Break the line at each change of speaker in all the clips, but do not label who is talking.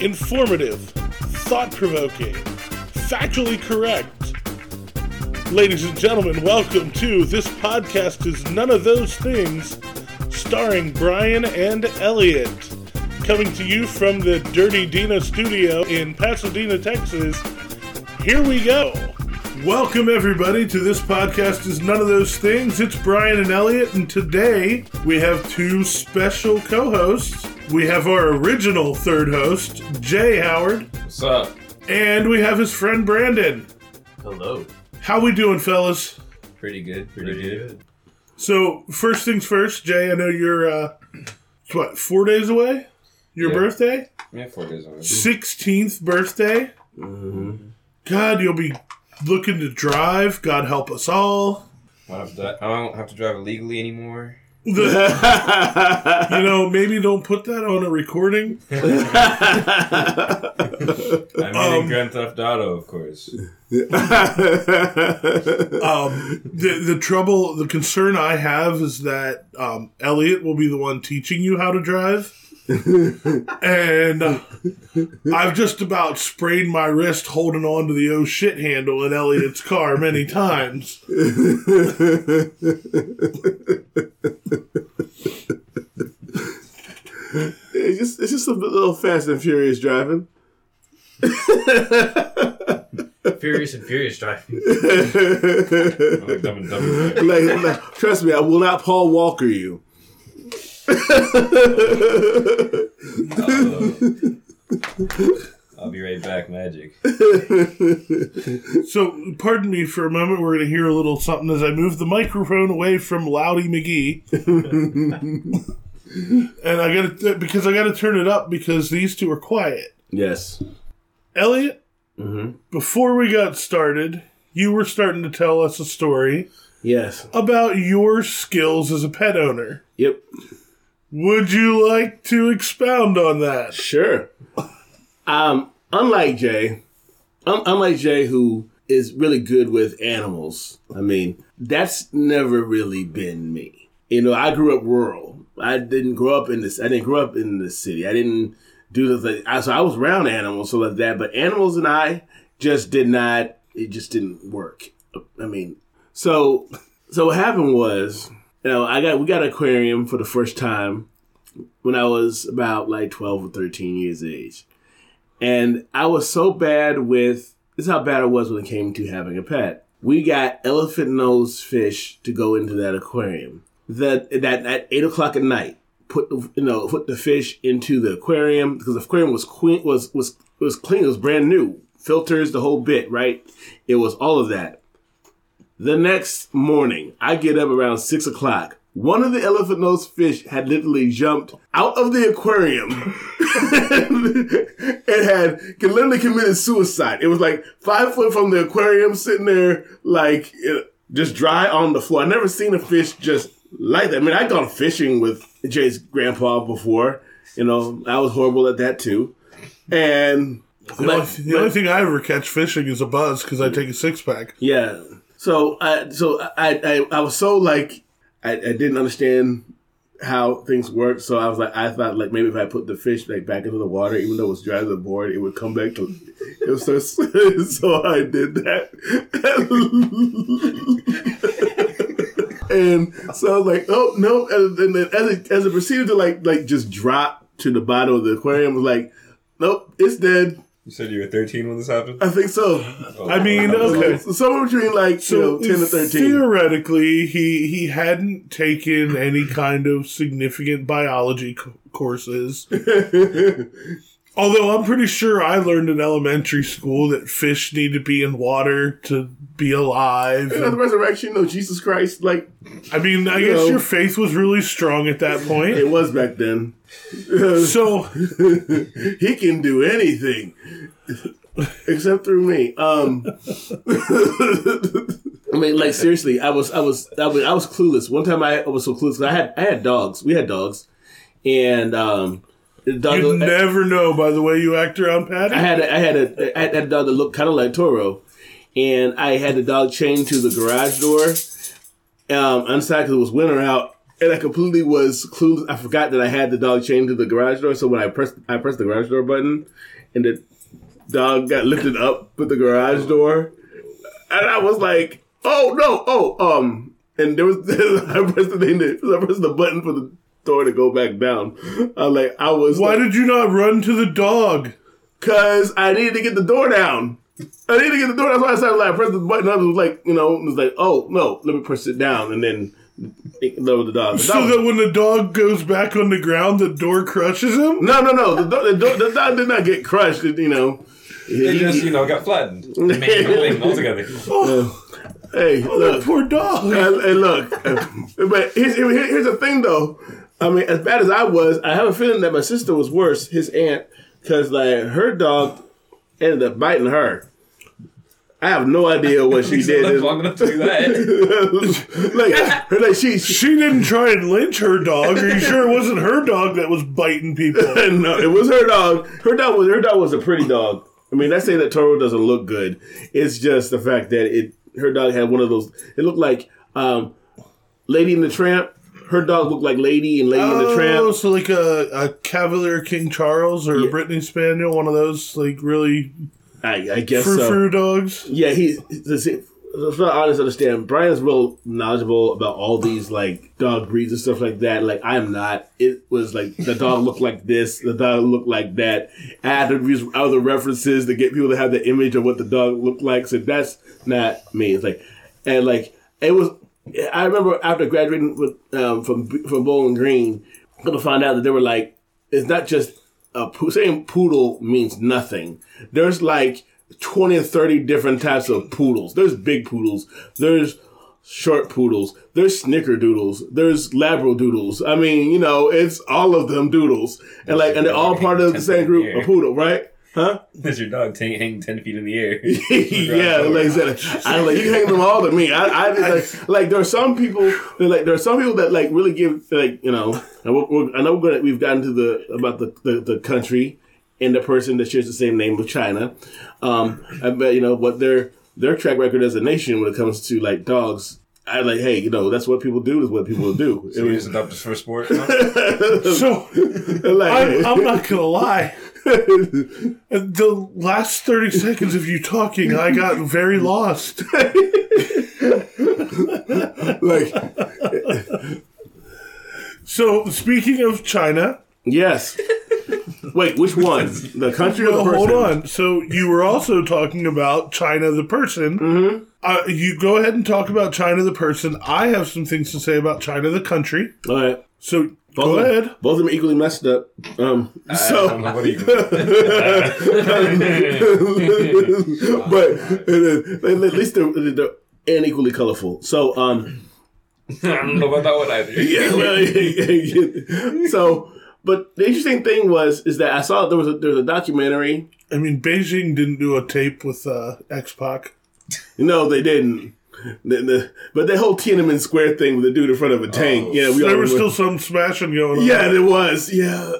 informative, thought provoking, factually correct. Ladies and gentlemen, welcome to This Podcast is None of Those Things, starring Brian and Elliot. Coming to you from the Dirty Dina studio in Pasadena, Texas. Here we go. Welcome, everybody, to This Podcast is None of Those Things. It's Brian and Elliot, and today we have two special co hosts. We have our original third host, Jay Howard,
What's up?
and we have his friend Brandon.
Hello.
How we doing, fellas?
Pretty good. Pretty, good.
So, first things first, Jay, I know you're, uh, what, four days away? Your
Yeah.
birthday?
Yeah, four days on.
16th birthday? God, you'll be looking to drive. God help us all.
I don't, have to, I don't have to drive illegally anymore.
The- you know, maybe don't put that on a recording.
I mean,
Um,
in Grand Theft Auto, of course.
Um, the the trouble, the concern I have is that um, Elliot will be the one teaching you how to drive, and I've just about sprained my wrist holding on to the oh shit handle in Elliot's car many times.
It's just it's just a little fast and furious driving.
Furious and Furious driving.
Like Dumb and Dumber.
like, like, trust me, I will not Paul Walker you.
I'll be right back, Magic.
So, pardon me for a moment. We're going to hear a little something as I move the microphone away from Loudy McGee. and I got to because I got to turn it up because these two are quiet.
Yes.
Elliot, mm-hmm. before we got started, you were starting to tell us a story
Yes.
about your skills as a pet owner.
Yep.
Would you like to expound on that?
Sure. Um, unlike Jay, un- unlike Jay, who is really good with animals. I mean, that's never really been me. You know, I grew up rural. I didn't grow up in this. I didn't grow up in the city. I didn't do the thing. So I was around animals, so like that. But animals and I just did not. It just didn't work. I mean, so so what happened was, you know, I got we got an aquarium for the first time when I was about like 12 or 13 years age. And I was so bad with this is how bad I was when it came to having a pet. We got elephant nose fish to go into that aquarium. That that at eight o'clock at night, put you know put the fish into the aquarium because the aquarium was queen was was was clean. It was brand new, filters, the whole bit. Right, it was all of that. The next morning, I get up around six o'clock. One of the elephant nose fish had literally jumped out of the aquarium and had literally committed suicide. It was like five foot from the aquarium, sitting there like just dry on the floor. I never seen a fish just like that. I mean, I'd gone fishing with Jay's grandpa before. You know, I was horrible at that too. And
The, only, the only thing I ever catch fishing is a buzz because I take a six pack.
Yeah. So I so I I, I was so like I, I didn't understand how things worked. So I was like I thought like maybe if I put the fish like back into the water, even though it was dry to the board, it would come back to it was so so I did that. and so I was like, oh no, and then as it as it proceeded to like like just drop to the bottom of the aquarium, I was like, nope, it's dead.
You said you were 13 when this happened?
I think so.
Oh,
I mean, okay.
So somewhere between like
So
you know ten to thirteen.
theoretically, he he hadn't taken any kind of significant biology c- courses. Although I'm pretty sure I learned in elementary school that fish need to be in water to be alive.
And the resurrection, no Jesus Christ, like
I mean, I
You
guess
know.
your faith was really strong at that point.
it was back then.
So,
he can do anything except through me. Um, I mean, like seriously, I was, I was, I was, I was clueless. One time, I was so clueless. I had, I had dogs. We had dogs, and um, the dog.
you never know by the way you act around Patty.
I had, a, I had a, I had a dog that looked kind of like Toro, and I had the dog chained to the garage door, um, inside because it was winter out, and I completely was clueless. I forgot that I had the dog chained to the garage door. So when I pressed, I pressed the garage door button, and the dog got lifted up with the garage door, and I was like, "Oh no! Oh um!" And there was I pressed the thing, to, I pressed the button for the door to go back down. I was like, I was
Why
like,
did you not run to the dog?
Cause I needed to get the door down. I needed to get the door. That's why I started like I pressed the button. I was like, you know, it was like, oh no, let me press it down, and then lower the dog. The
So
dog-
that when the dog goes back on the ground, the door crushes him?
no, no, no. The, do- the, do- the dog did not get crushed. it- You know.
It just, you know, got flattened. Made it. Oh.
Hey,
Oh, that
look.
poor dog.
Hey, hey, look. But here's, here's the thing, though. I mean, as bad as I was, I have a feeling that my sister was worse, his aunt, because like her dog ended up biting her. I have no idea what she did.
lived long enough to do that.
like, her, like she, she
She didn't try and lynch her dog. Are you sure it wasn't her dog that was biting people?
no, it was her dog. Her dog was her dog was a pretty dog. I mean, that's say that Toro doesn't look good. It's just the fact that it her dog had one of those. It looked like um, Lady in the Tramp. Her dog looked like Lady and Lady in the
Oh,
Tramp.
so like a, a Cavalier King Charles or
Yeah.
a Brittany Spaniel, one of those like really
I, I guess
frou
so.
dogs.
Yeah, he. That's it. That's what I honestly understand. Brian's real knowledgeable about all these like dog breeds and stuff like that. Like I'm not. It was like the dog looked like this, the dog looked like that. I had to use other references to get people to have the image of what the dog looked like. So that's not me. It's like, and like it was. I remember after graduating with, um, from from Bowling Green, I'm gonna find out that they were like, it's not just a po- saying poodle means nothing. There's like 20 or 30 different types of poodles. There's big poodles. There's short poodles. There's snickerdoodles. There's labradoodles. I mean, you know, it's all of them doodles. And like, and they're all part of the same group, a poodle, right? Huh?
There's your dog t- hanging 10 feet in the air.
yeah, like I said, I like you hang them all to me. I, I like, like there are some people that like there are some people that like really give like you know. And we're, we're, I know we're gonna, we've gotten to the about the, the the country and the person that shares the same name with China. Um, I bet you know what their their track record as a nation when it comes to like dogs. I like, hey, you know, that's what people do. Is what people do.
So you just adopt us for sport? huh?
So
like,
I'm, I'm not gonna lie. The last 30 seconds of you talking, I got very lost.
like,
So, speaking of China,
yes. Wait, which one? The country or the person?
hold on. So, you were also talking about Chyna the person. Mm-hmm. Uh, you go ahead and talk about Chyna the person. I have some things to say about China the country.
All right.
So,
Both
go
of them-
ahead.
Both of them equally messed up. Um,
I
so,
don't know what are
but at least they're, they're unequally colorful. So, um,
I don't know about that one either.
yeah. well, so, but the interesting thing was is that I saw there was a, there was a documentary.
I mean, Beijing didn't do a tape with uh, X Pac.
No, they didn't. The, the, but the whole Tiananmen Square thing with the dude in front of a tank. yeah, we
There was still some smashing going on.
Yeah, there was. Yeah.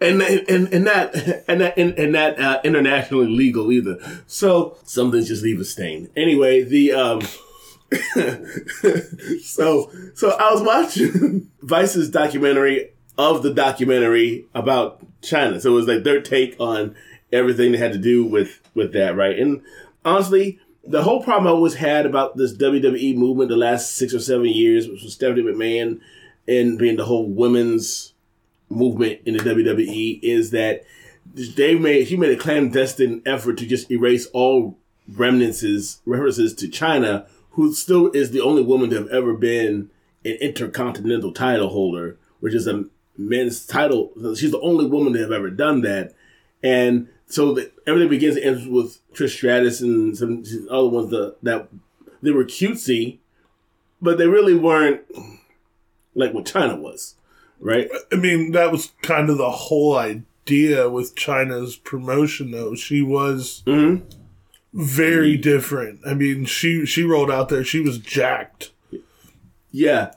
And and and that and that and, and that uh, internationally legal either. So some things just leave a stain. Anyway, the um. so so I was watching Vice's documentary of the documentary about China. So it was like their take on everything that had to do with with that, right? And honestly, the whole problem I always had about this WWE movement the last six or seven years, which was Stephanie McMahon and being the whole women's movement in the WWE, is that they made she made a clandestine effort to just erase all remnants references to Chyna, who still is the only woman to have ever been an intercontinental title holder, which is a men's title. She's the only woman to have ever done that, and so the, everything begins and ends with Trish Stratus and some other ones that that they were cutesy, but they really weren't like what Chyna was, right?
I mean, that was kind of the whole idea with Chyna's promotion, though. She was
Mm-hmm.
very different. I mean, she she rolled out there. She was jacked.
Yeah,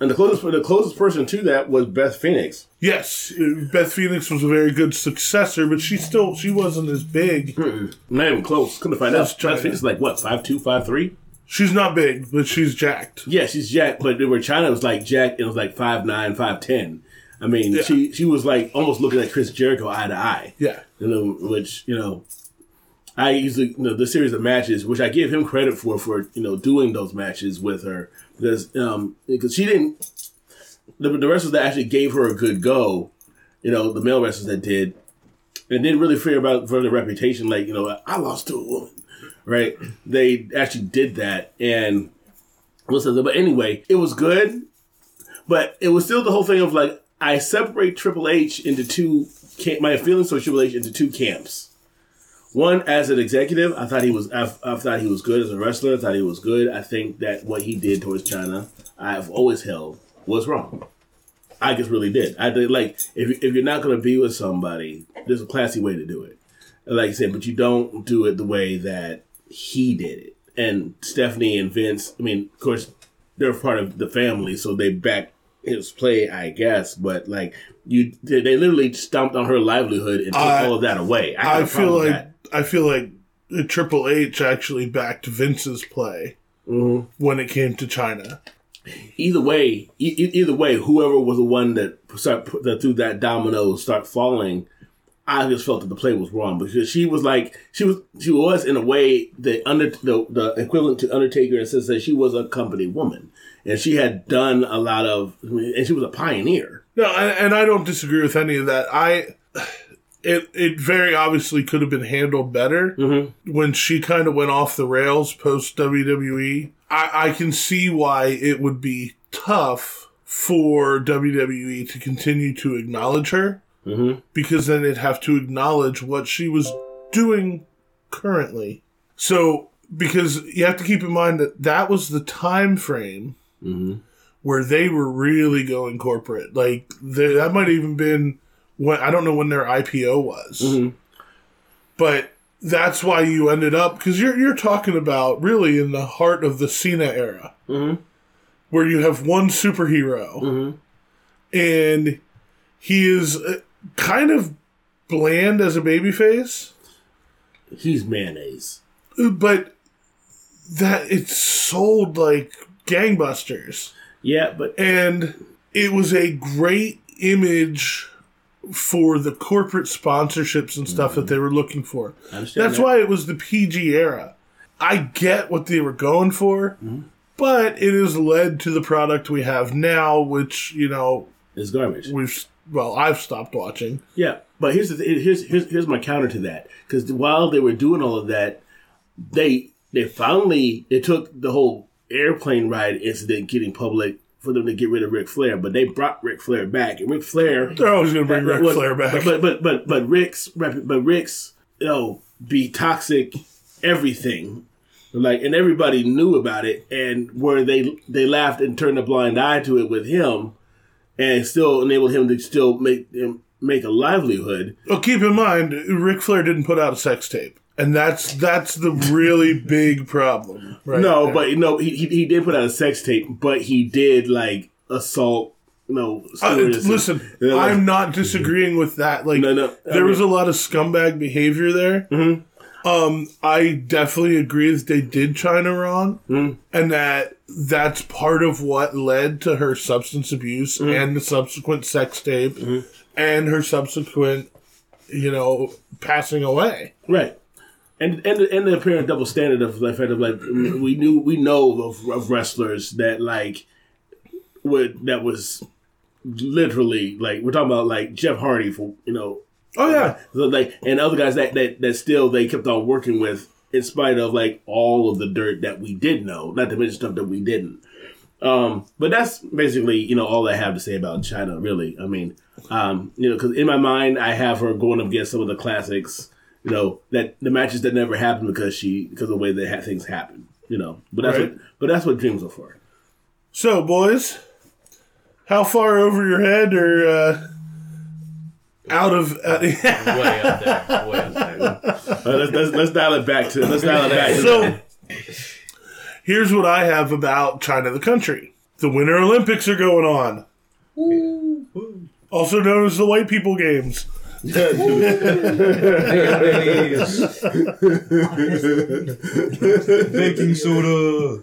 and the closest the closest person to that was Beth Phoenix.
Yes, Beth Phoenix was a very good successor, but she still she wasn't as big.
Hmm, not even close. Couldn't find out.
Chyna.
Beth Phoenix is like what five two, five three.
She's not big, but she's jacked.
Yeah, she's jacked. but where Chyna was like Jack, it was like five nine, five ten. I mean,
Yeah.
she she was like almost looking at Chris Jericho eye to eye.
Yeah.
You know, which you know, I usually you know the series of matches, which I give him credit for for you know doing those matches with her because um because she didn't the, the wrestlers that actually gave her a good go, you know, the male wrestlers that did, and didn't really fear about for the reputation. Like you know, I lost to a woman, right? They actually did that, and listen, but anyway, it was good, but it was still the whole thing of like I separate Triple H into two. My feelings for Triple H into two camps. One, as an executive, I thought he was. I, I thought he was good as a wrestler. I thought he was good. I think that what he did towards Chyna, I've always held was wrong. I just really did. I did like if if you're not going to be with somebody, there's a classy way to do it. Like I said, but you don't do it the way that he did it. And Stephanie and Vince, I mean, of course, they're part of the family, so they back his play, I guess. But like you, they, literally stomped on her livelihood and took
I-
all of that away. I,
I feel like I feel like the Triple H actually backed Vince's play
Mm-hmm.
when it came to Chyna.
either way, e- e- either way, whoever was the one that start that threw that domino start falling, I just felt that the play was wrong because she was like she was she was in a way the under the, the equivalent to Undertaker in the sense that she was a company woman and she had done a lot of and she was a pioneer.
No, and, and I don't disagree with any of that. I it it very obviously could have been handled better
Mm-hmm.
when she kind of went off the rails post WWE. I, I can see why it would be tough for WWE to continue to acknowledge her
Mm-hmm.
because then they'd have to acknowledge what she was doing currently. So because you have to keep in mind that that was the time frame
Mm-hmm.
where they were really going corporate. Like they, that might even been when I don't know when their IPO was,
Mhm.
but that's why you ended up because you're you're talking about really in the heart of the Cena era,
Mhm.
where you have one superhero
Mhm.
and he is uh, kind of bland as a babyface,
He's mayonnaise.
but that it's sold like gangbusters.
Yeah, but
and it was a great image for the corporate sponsorships and stuff that mm-hmm. they were looking for. That's
that.
why it was the PG era. I get what they were going for, mm-hmm. but it has led to the product we have now, which you know
it's garbage.
we've well I've stopped watching.
Yeah, but here's the th- here's here's here's my counter to that because while they were doing all of that, they they finally it took the whole airplane ride incident getting public for them to get rid of Ric Flair, but they brought Ric Flair back, and Ric Flair
They're always going to bring Ric
was-
Flair back.
but but but but Ric's but Ric's you know be toxic everything. Like and everybody knew about it, and where they they laughed and turned a blind eye to it with him, and still enabled him to still make him make a livelihood.
well, keep in mind, Ric Flair didn't put out a sex tape, and that's that's the really big problem. Right
no,
there.
but no, he, he he did put out a sex tape, but he did like assault. No,
Uh, listen,
You know, like-
I'm not disagreeing with that. Like,
No, no, I
there was a lot of scumbag behavior there.
Mhm.
Um, I definitely agree that they did Chyna wrong,
Mhm.
and that that's part of what led to her substance abuse
Mm-hmm.
and the subsequent sex tape and her subsequent, you know, passing away.
Right. And and and the apparent double standard of the fact of like we knew we know of, of wrestlers that like would that was literally like we're talking about like Jeff Hardy for you know
Oh yeah,
like and other guys that, that that still they kept on working with in spite of like all of the dirt that we did know, not to mention stuff that we didn't. Um, but that's basically you know all I have to say about Chyna. Really, I mean, um, you know, because in my mind I have her going up against some of the classics. You know that the matches that never happened because she because of the way that ha- things happen. You know, but that's
Right.
what but that's what dreams are for.
So, boys, how far over your head or uh, out of? Uh,
Way up there. Way up there.
Uh, let's, let's let's dial it back to let's dial it back.
So, here's what I have about China, the country. The Winter Olympics are going on, also known as the White People Games.
Baking soda.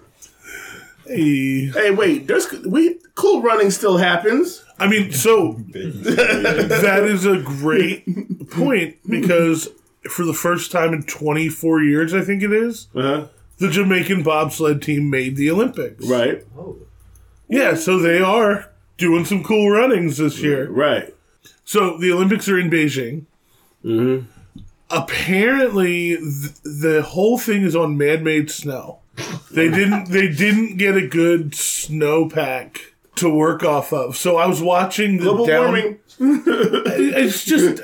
Hey.
Hey, wait. There's we cool running still happens.
I mean, so that is a great point because for the first time in 24 years, I think it is,
Uh-huh.
the Jamaican bobsled team made the Olympics.
Right. Oh.
Yeah, so they are doing some cool runnings this year.
Right.
So the Olympics are in Beijing.
Mm-hmm.
Apparently, th- the whole thing is on man-made snow. They didn't. They didn't get a good snowpack to work off of. So I was watching the
Global
down.
warming.
It's just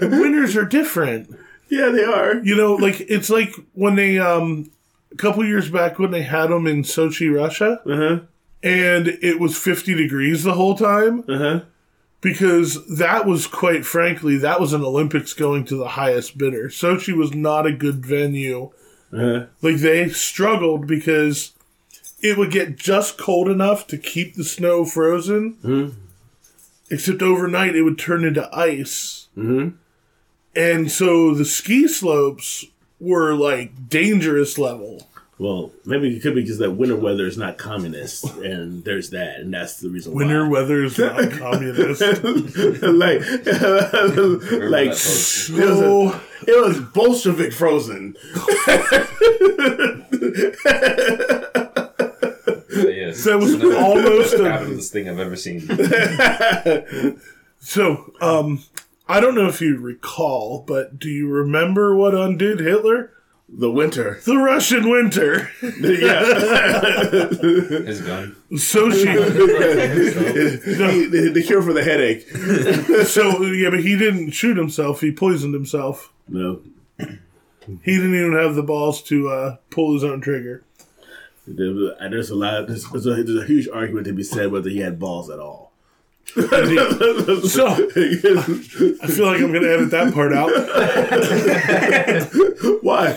winters are different.
Yeah, they are.
You know, like it's like when they um a couple years back when they had them in Sochi, Russia,
Uh-huh.
and it was 50 degrees the whole time
Uh-huh.
Because that was quite frankly that was an Olympics going to the highest bidder. Sochi was not a good venue.
Uh-huh.
Like they struggled because it would get just cold enough to keep the snow frozen. Except overnight it would turn into ice.
Mhm.
And so the ski slopes were like dangerous level.
Well, maybe it could be because that winter weather is not communist, and there's that, and that's the reason
Winter
why.
weather is not communist.
like, like
that
it was, a- it was Bolshevik frozen.
Yes.
That was almost a-
capitalist thing I've ever seen.
So, um, I don't know if you recall, but do you remember what undid Hitler?
The winter.
The Russian winter.
Yeah.
His gun.
Sochi.
the, the, the cure for the headache.
so yeah, but he didn't shoot himself. He poisoned himself.
No.
He didn't even have the balls to uh, pull his own trigger.
There's a lot. There's, there's, a, there's a huge argument to be said whether he had balls at all.
So I feel like I'm going to edit that part out.
Why?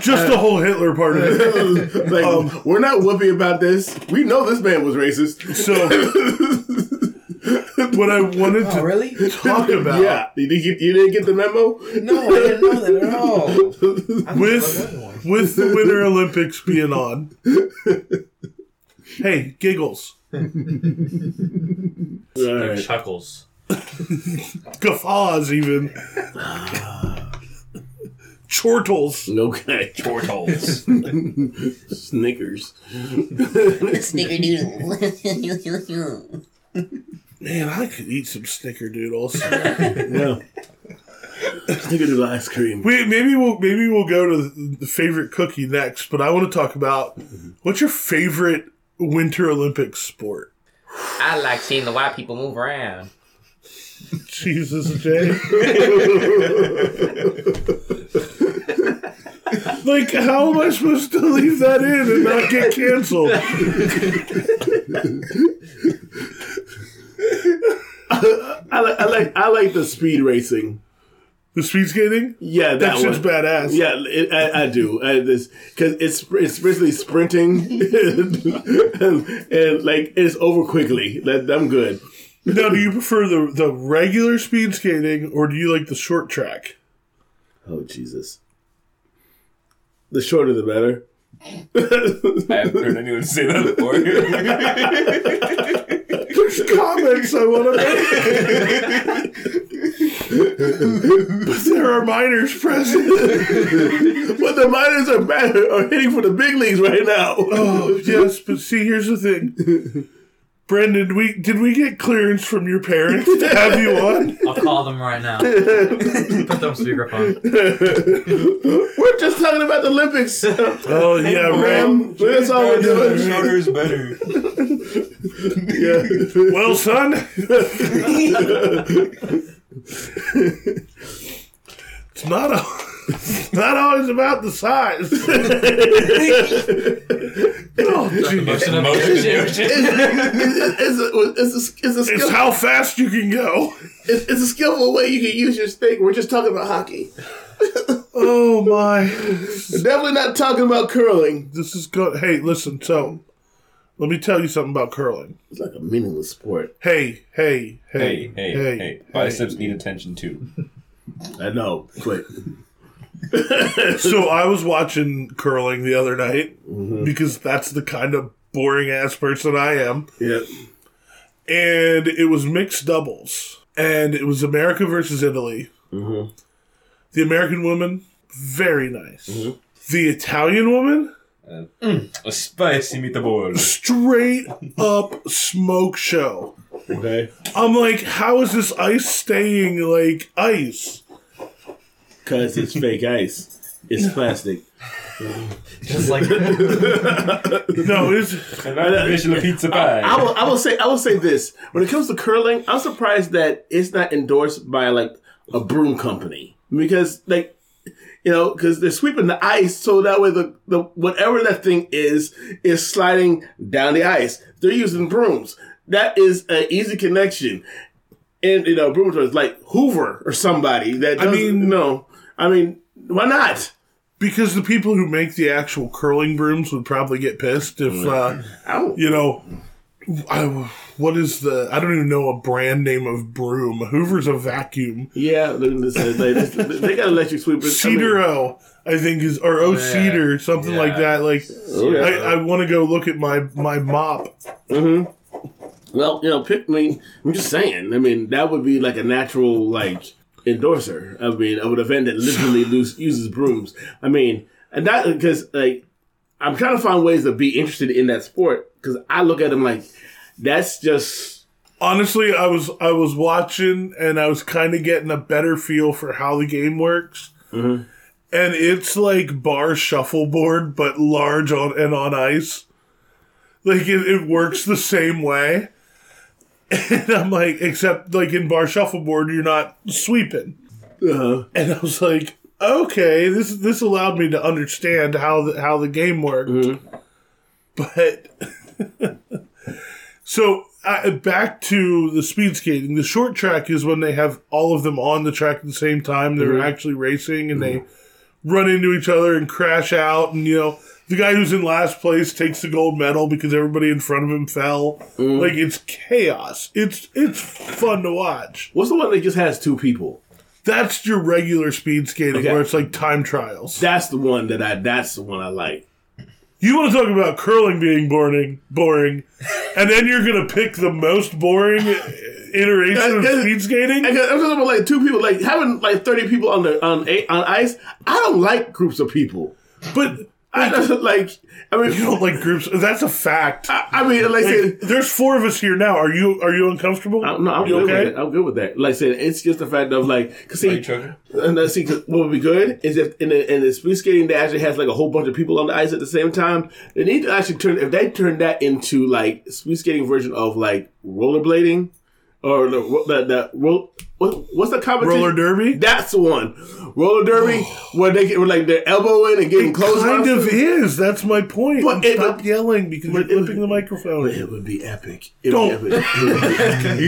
Just the whole Hitler part of it.
like,
Um,
we're not whooping about this. We know this man was racist.
So what I wanted to
Oh, really?
talk about
Yeah, you didn't get, you didn't get the memo.
No, I didn't know that at all.
with with the Winter Olympics being on. Hey, giggles,
All
Like
right.
chuckles.
guffaws, even chortles.
Okay.
Chortles.
Snickers.
Snickerdoodle.
Man, I could eat some snickerdoodles.
Yeah. Snickerdoodle ice cream.
We maybe we'll maybe we'll go to the, the favorite cookie next, but I want to talk about what's your favorite Winter Olympic sport?
I like seeing the white people move around.
Jesus, Jay. like, how am I supposed to leave that in and not get canceled?
I like, I like I like the speed racing.
The speed skating?
Yeah, that,
That shit's
one.
badass.
Yeah, it, I, I do. I, this because it's it's basically sprinting and, and like it's over quickly. That I'm good.
Now, do you prefer the the regular speed skating or do you like the short track?
Oh Jesus! The shorter the better.
I haven't heard anyone say that before.
There's comments I want to make. but there are minors present.
But the miners are bad, are hitting for the big leagues right now.
Oh yes, but see, here's the thing, Brendan. We did we get clearance from your parents to have you on?
I'll call them right now. Put them speakerphone.
We're just talking about the Olympics.
Oh yeah, Ram.
Ram, that's all we're doing.
Shorter is better.
Yeah.
Well, son, it's not a, it's not always about the size. oh, geez.
Motion of
it's, it's, it's, a
It's how fast you can go.
it's, it's a skillful way you can use your stick. We're just talking about hockey.
Oh my.
Definitely not talking about curling.
This is good. Hey, listen. So, Let me tell you something about curling.
It's like a meaningless sport.
Hey, hey,
Hey,
hey,
hey, hey, Biceps need attention too.
I know, but
So I was watching curling the other night mm-hmm. because that's the kind of boring ass person I am.
yeah,
And it was mixed doubles. And it was America versus Italy. Mm-hmm. The American woman, very nice. Mm-hmm. The Italian woman, Mm.
A spicy meatball.
straight up smoke show.
okay.
I'm like, how is this ice staying like ice?
Because it's fake ice. It's plastic.
Just like
No, it's
And artificial pizza pie.
I will, I will say I will say this. When it comes to curling, I'm surprised that it's not endorsed by like a broom company. Because like you know, because they're sweeping the ice so that way the, the whatever that thing is is sliding down the ice. They're using brooms. That is an easy connection. And you know, broom is like Hoover or somebody that
I mean-
no. I mean, why not?
because the people who make the actual curling brooms would probably get pissed if, uh,
I don't,
you know, I, what is the, I don't even know a brand name of broom. Hoover's a vacuum.
yeah, they, they, they, they gotta let sweep it.
Cedar O, I think is, or O oh, Cedar, something like that. Like, oh,
yeah.
I, I want to go look at my, my mop. Mm-hmm.
Well, you know, pick. I mean, I'm just saying. I mean, that would be like a natural like endorser. I mean, of an event that literally lose, uses brooms. I mean, and that because like I'm trying to find ways to be interested in that sport because I look at them like that's just
Honestly, I was I was watching and I was kind of getting a better feel for how the game works. And it's like bar shuffleboard, but large on and on ice. Like it, it works the same way. And I'm like, except like in bar shuffleboard, you're not sweeping.
uh,
And I was like, okay, this this allowed me to understand how the, how the game worked. Mm-hmm. But so uh, back to the speed skating. The short track is when they have all of them on the track at the same time. They're mm-hmm. actually racing and they mm-hmm. run into each other and crash out. And you know, the guy who's in last place takes the gold medal because everybody in front of him fell. Like it's chaos. It's it's fun to watch.
what's the one that just has two people?
That's your regular speed skating
Okay.
where it's like time trials.
That's the one that I. That's the one I like.
You want to talk about curling being boring, boring, and then you're gonna pick the most boring iteration of speed skating?
I'm talking about like two people, like having like 30 people on the on on ice. I don't like groups of people.
But
I don't like. I mean,
you don't like groups. That's a fact.
I, I mean, like I said,
there's four of us here now. Are you are you uncomfortable?
I'm, no, I'm
you
good with
okay?
that. I'm good with that. Like I said, it's just the fact of like, cause
Are
see, and uh, see, 'cause what would be good is if in the, in the speed skating that actually has like a whole bunch of people on the ice at the same time. They need to actually turn if they turn that into like speed skating version of like rollerblading or the the, the roll. What, what's the competition?
Roller derby.
That's one. Roller derby, where they get where like they're elbowing and getting close.
kind of is. That's my point.
But it-
Stop yelling because you're
it-
flipping the microphone.
It would be epic. It
Don't.
Would be epic.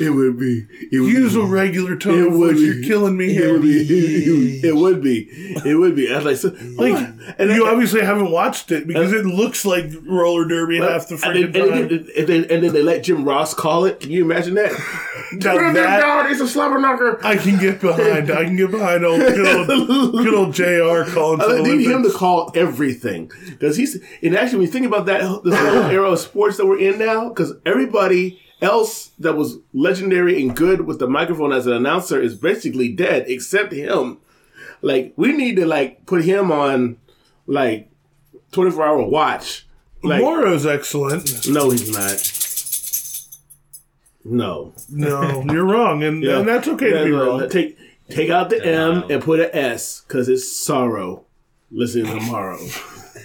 it would be. It would
Use
be.
a regular
It
tone.
would be.
You're killing me
It
here.
would be. It would be. It would be. I was like, so,
Like,
and
you
then-
obviously haven't watched it because uh, it looks like roller derby half the
and
freaking
then, and,
time.
then, and, then, and then they let Jim Ross call it. Can you imagine that?
Now that-
that. He's a slobber knocker.
I can get behind. I can get behind old good old, good old JR. calling
I
the
need him to call everything because he's and actually when you think about that this whole era of sports that we're in now because everybody else that was legendary and good with the microphone as an announcer is basically dead except him. Like we need to like put him on like twenty four hour watch. Like
Mauro's excellent.
no, he's not. No,
No, you're wrong, and, and that's okay to be
no,
wrong.
Take take out the M and put an S because it's sorrow. Listen tomorrow.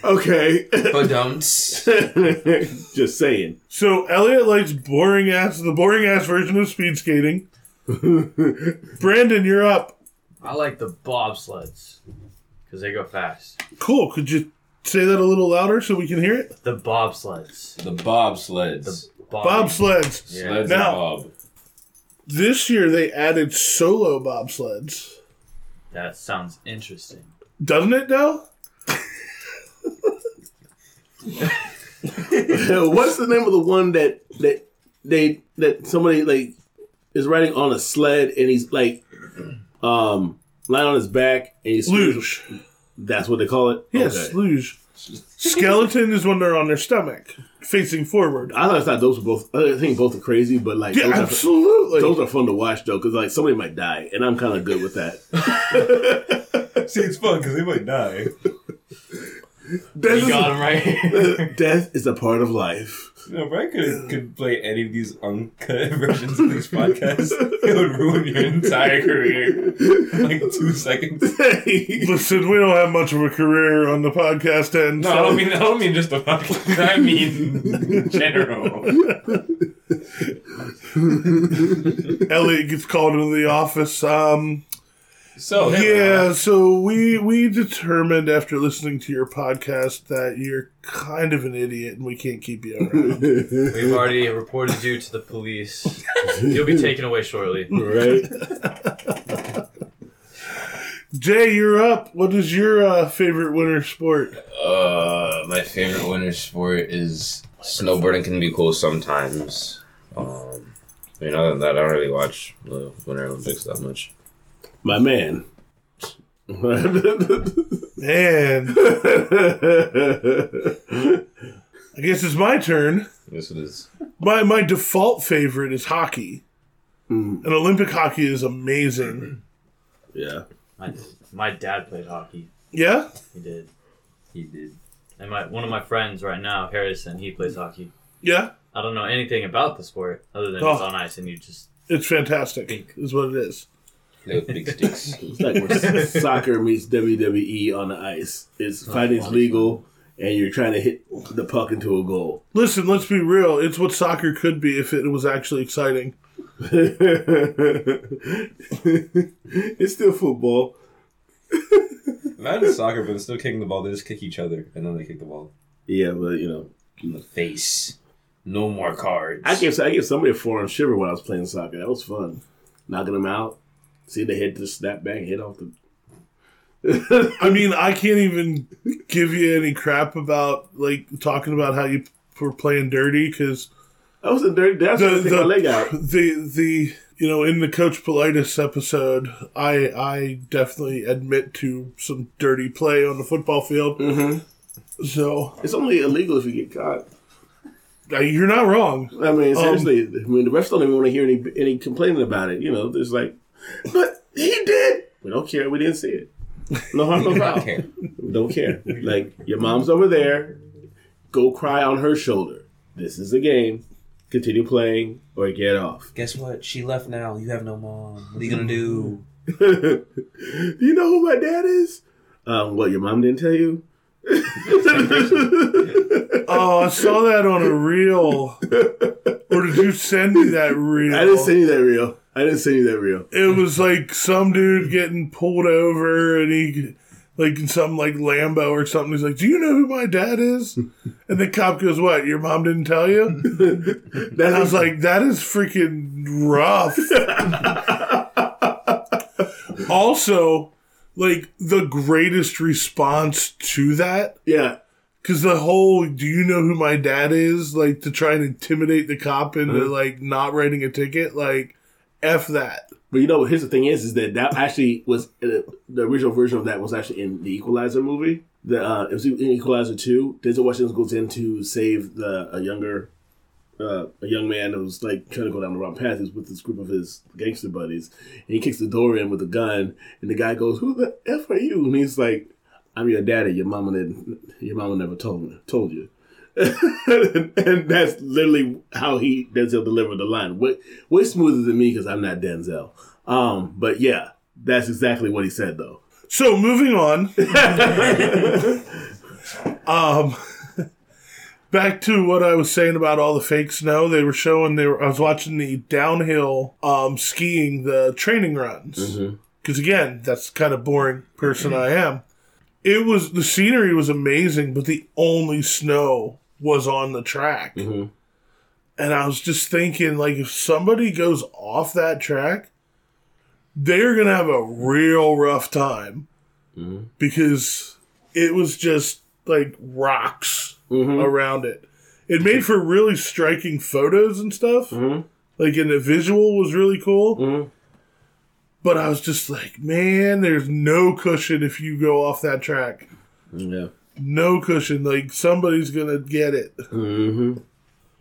Okay.
But don't.
Just saying.
So Elliot likes boring ass, the boring ass version of speed skating. Brandon, you're up.
I like the bobsleds because they go fast.
Cool. Could you say that a little louder so we can hear it?
The bobsleds.
The bobsleds.
The bob-
Bobsleds.
Yeah.
Sleds
Now-
bob.
This year they added solo bobsleds.
That sounds interesting.
Doesn't it, though?
What's the name of the one that that they that somebody like is riding on a sled and he's like um lying on his back and he's
Luge.
That's what they call it.
Yes,
Okay.
luge. Skeleton is when they're on their stomach, facing forward.
I thought thought those were both. I think both are crazy, but like
Yeah,
those, are,
absolutely.
those are fun to watch though, because like somebody might die, and I'm kind of good with that.
See, it's fun because they might die.
Death,
You got him
is,
right.
death is a part of life.
No, Brian could, could play any of these uncut versions of these podcasts. It would ruin your entire career in like two seconds.
Listen, we don't have much of a career on the podcast end.
No, I
so-
don't mean I don't mean just the podcast. I mean general.
Elliot gets called into the office. Um,
So
yeah, so we we determined after listening to your podcast that you're kind of an idiot and we can't keep you around.
We've already reported you to the police. You'll be taken away shortly.
right?
Jay, you're up. What is your uh, favorite winter sport?
Uh, my favorite winter sport is snowboarding. Can be cool sometimes. Um, I mean, other than that, I don't really watch the Winter Olympics that much.
My man.
Man, I guess it's my turn.
Yes, it is.
My my default favorite is hockey.
Mm.
And Olympic hockey is amazing.
yeah.
My, my dad played hockey.
Yeah?
He did.
he did.
And my one of my friends right now, Harrison, he plays hockey.
Yeah?
I don't know anything about the sport other than
Oh.
it's on ice and you just
It's fantastic, is what it is.
Play with big sticks.
It's like where soccer meets WWE on the ice. It's fighting's legal, and you're trying to hit the puck into a goal.
Listen, let's be real. It's what soccer could be if it was actually exciting.
it's still football.
Imagine soccer, but instead of kicking the ball, they just kick each other, and then they kick the ball
Yeah, but you know,
in the face. No more cards.
I gave I gave somebody a forearm shiver when I was playing soccer. That was fun, knocking them out. See the head just snap back, hit off the.
I mean, I can't even give you any crap about, like, talking about how you were playing dirty because
I was in dirty. That's
the,
take my leg out.
the, the, you know, in the Coach Politis episode, I, I definitely admit to some dirty play on the football field.
Mm-hmm.
So,
It's only illegal if you get caught.
you're not wrong.
I mean,
Um,
seriously. I mean, the refs don't even want to hear any any complaining about it. You know, there's like, but he did. We don't care. We didn't see it. No harm, no foul.
care.
We don't care. Like your mom's over there. Go cry on her shoulder. This is a game. Continue playing or get off.
Guess what? She left now. You have no mom. What are you gonna do?
Do you know who my dad is? Um, what your mom didn't tell you?
Oh, I saw that on a reel. or did you send me that reel?
I didn't send you that reel. I didn't send you that reel.
it was like some dude getting pulled over and he like in some like Lambo or something. He's like, Do you know who my dad is? And the cop goes, What, your mom didn't tell you? And I was like, That is freaking rough. also, like the greatest response to that
yeah.
because the whole "Do you know who my dad is?" like to try and intimidate the cop into uh-huh. like not writing a ticket. Like, f that.
But you know, what here's the thing is, is that that actually was uh, the original version of that was actually in the Equalizer movie. The uh, it was in Equalizer two. Denzel Washington goes in to save the a younger, uh, a young man who was like trying to go down the wrong path. He's with this group of his gangster buddies, and he kicks the door in with a gun. And the guy goes, "Who the f are you?" And he's like, "I'm your daddy. Your mama didn't. Your mama never told me. Told you." and that's literally how he Denzel delivered the line. Way, way smoother than me because I'm not Denzel. Um, but yeah, that's exactly what he said though.
So moving on. um, back to what I was saying about all the fake snow. They were showing. They were. I was watching the downhill um, skiing, the training runs. Because again, that's kind of boring person I am. It was the scenery was amazing, but the only snow was on the track.
Mhm.
And I was just thinking, like, if somebody goes off that track, they're gonna have a real rough time because it was just like rocks
Mm-hmm.
around it. It made for really striking photos and stuff.
Mhm.
Like, and the visual was really cool.
Mhm.
But I was just like, man, there's no cushion if you go off that track.
Yeah.
No cushion. Like, somebody's to get it.
hmm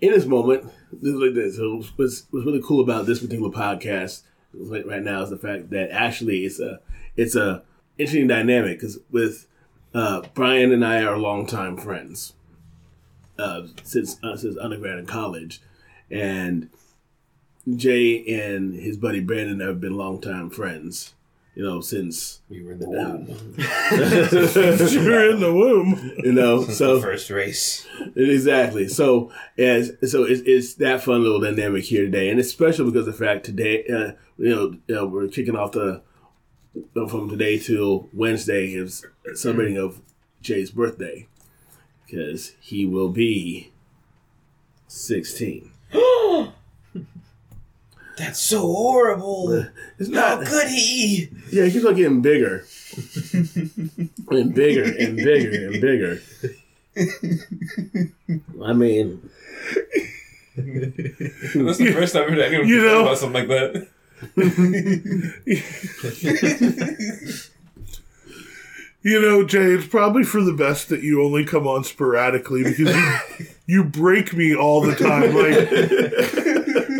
In this moment, this is like this. What's, what's really cool about this particular podcast right now is the fact that actually it's a it's a interesting dynamic because with uh, Brian and I are longtime friends uh, since uh, since undergrad and college, and Jay and his buddy Brandon have been longtime friends. You know, since
We were in the womb.
You're in the womb.
you know, so
First race.
Exactly. So as so it's, it's that fun little dynamic here today, and it's special because of the fact today, uh, you know, you know, we're kicking off the from today till Wednesday is celebrating of Jay's birthday because he will be sixteen.
That's so horrible.
It's not
How
not.
could he?
Yeah, he keeps on getting bigger and bigger and bigger and bigger. I mean,
That's the first time I've heard anyone
You know-
about something like that.
You know, Jay, it's probably for the best that you only come on sporadically because you, you break me all the time. Like,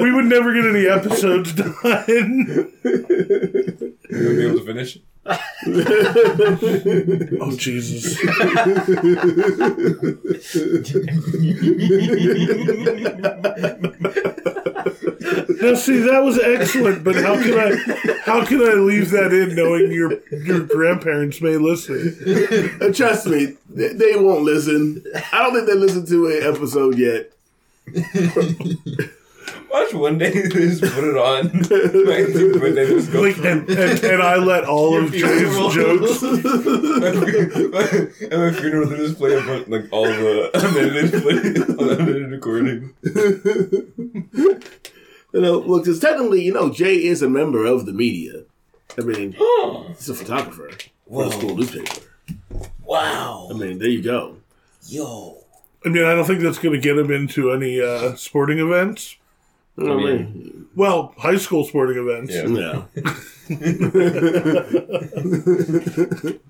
we would never get any episodes done.
You gonna be able to finish?
Oh, Jesus. Now, see, that was excellent, but how can I, how can I leave that in, knowing your your grandparents may listen?
Uh, Trust me, they, they won't listen. I don't think they listened to an episode yet.
Watch one day they just put it on. Like, but just go
Like, and, and, and I let all of Jay's
funeral.
jokes.
At my funeral, they just play a bunch, like all the unedited, play, unedited recording.
You know, look, because technically, you know, Jay is a member of the media. I mean, he's a photographer for the school newspaper.
Wow.
I mean, there you go.
Yo.
I mean, I don't think that's going to get him into any uh, sporting events.
I mean,
Well, high school sporting events.
Yeah.
yeah.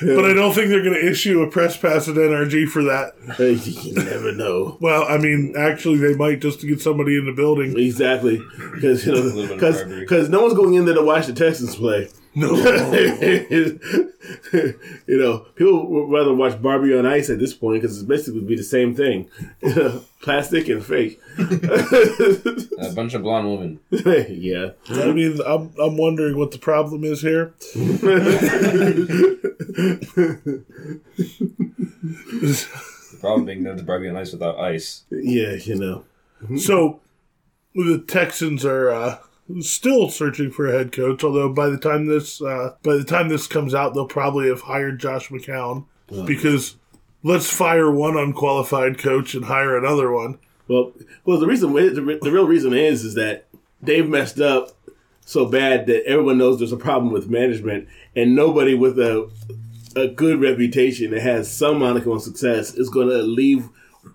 But I don't think they're going to issue a press pass at NRG for that.
You never know.
Well, I mean, actually, they might just to get somebody in the building.
Exactly, because you know,
bit of bribery.
because no one's going in there to watch the Texans play.
No.
you know, people would rather watch Barbie on Ice at this point because it's basically be the same thing, plastic and fake.
A bunch of blonde women.
yeah,
I mean, I'm, I'm wondering what the problem is here.
The problem being that the Barbie on ice without ice.
yeah, you know.
So, the Texans are uh, still searching for a head coach. Although by the time this uh, by the time this comes out, they'll probably have hired Josh McCown because let's fire one unqualified coach and hire another one.
Well, well, the reason the, the real reason is is that they've messed up so bad that everyone knows there's a problem with management, and nobody with a a good reputation that has some modicum of success is going to leave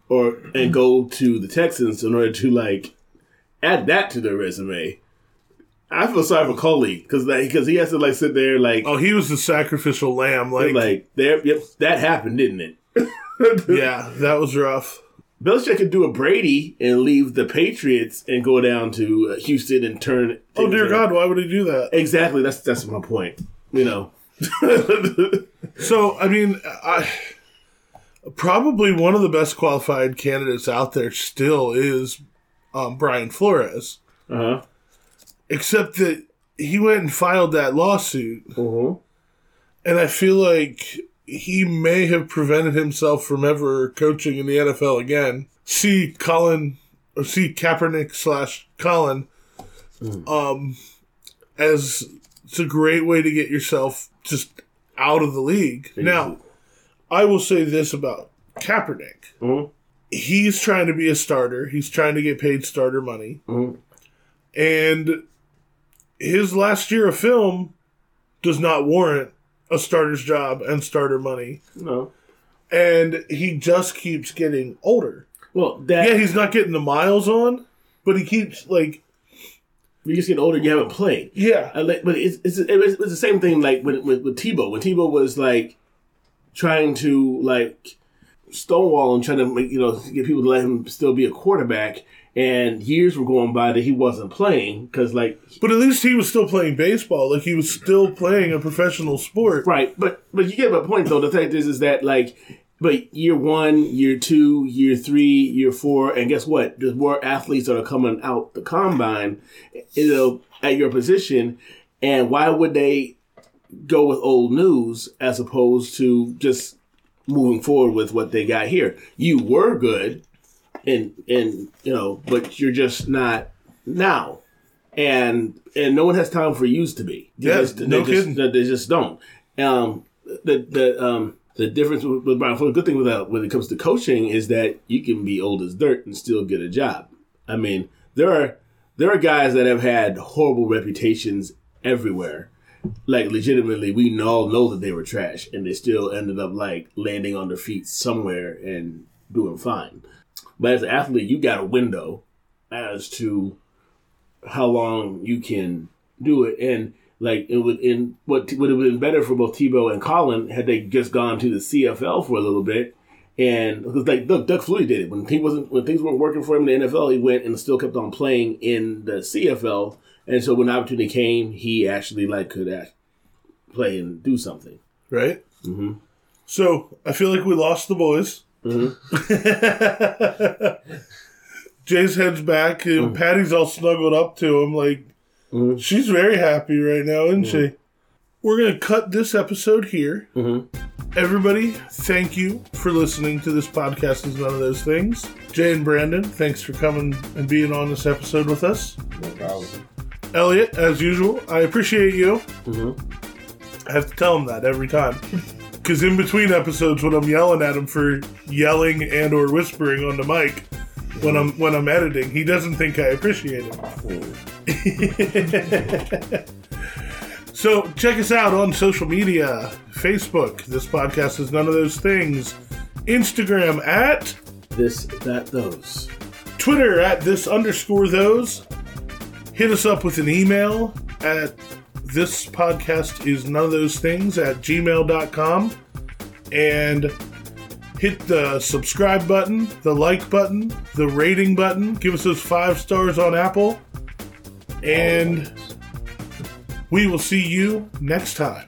or and go to the Texans in order to like add that to their resume. I feel sorry for Culley because because he has to like sit there like
Oh, he was the sacrificial lamb. Like,
like there yep that happened didn't it?
yeah, that was rough.
Belichick could do a Brady and leave the Patriots and go down to uh, Houston and turn.
Oh dear God, why would he do that?
Exactly. That's that's my point. You know.
So, I mean, I probably one of the best qualified candidates out there still is um, Brian Flores,
Uh huh.
Except that he went and filed that lawsuit,
Uh-huh.
and I feel like he may have prevented himself from ever coaching in the NFL again. See Colin, or see Kaepernick slash Colin, um, as it's a great way to get yourself just out of the league. Now, I will say this about Kaepernick.
Mhm.
He's trying to be a starter. He's trying to get paid starter money.
Mhm.
And his last year of film does not warrant a starter's job and starter money.
No.
and he just keeps getting older.
Well, that
Yeah, he's not getting the miles on, but he keeps like
you just get older, you haven't played.
yeah.
Like, but it's, it's, it's, it's the same thing like with, with, with Tebow. When Tebow was like trying to like stonewall and trying to make, you know get people to let him still be a quarterback, and years were going by that he wasn't playing because like
But at least he was still playing baseball. Like he was still playing a professional sport.
right. But but you get my point though. The fact is is that like. But year one, year two, year three, year four, and guess what? There's more athletes that are coming out the combine, you know, at your position. And why would they go with old news as opposed to just moving forward with what they got here? You were good, and and you know, but you're just not now. And and no one has time for used to be. They
Yeah,
just, they
no
just. They just don't. Um, the the um the difference with, with Brian Flores, the good thing with that when it comes to coaching is that you can be old as dirt and still get a job. I mean, there are there are guys that have had horrible reputations everywhere. Like legitimately, we all know that they were trash, and they still ended up like landing on their feet somewhere and doing fine. But as an athlete, you got a window as to how long you can do it, and like it would in what would have been better for both Tebow and Colin had they just gone to the CFL for a little bit. And because like look, Doug Flutie did it when he wasn't when things weren't working for him in the NFL, he went and still kept on playing in the CFL. And so when the opportunity came, he actually like could act, play and do something.
Right? Mm-hmm. So I feel like we lost the boys. Mm-hmm. Jay's heads back. and mm-hmm. Patty's all snuggled up to him. Like, mm-hmm. she's very happy right now, isn't she? We're going to cut this episode here. Everybody, thank you for listening to this podcast. Is none of those things. Jay and Brandon, thanks for coming and being on this episode with us.
No problem.
Elliot, as usual, I appreciate you. I have to tell him that every time. Because in between episodes, when I'm yelling at him for yelling and or whispering on the mic, when I'm when I'm editing, he doesn't think I appreciate it. so check us out on social media: Facebook. This podcast is none of those things. Instagram at
This, that, those.
Twitter at this underscore those. Hit us up with an email at this podcast is none of those things at gmail.com and hit the subscribe button, the like button, the rating button. Give us those five stars on Apple. And we will see you next time.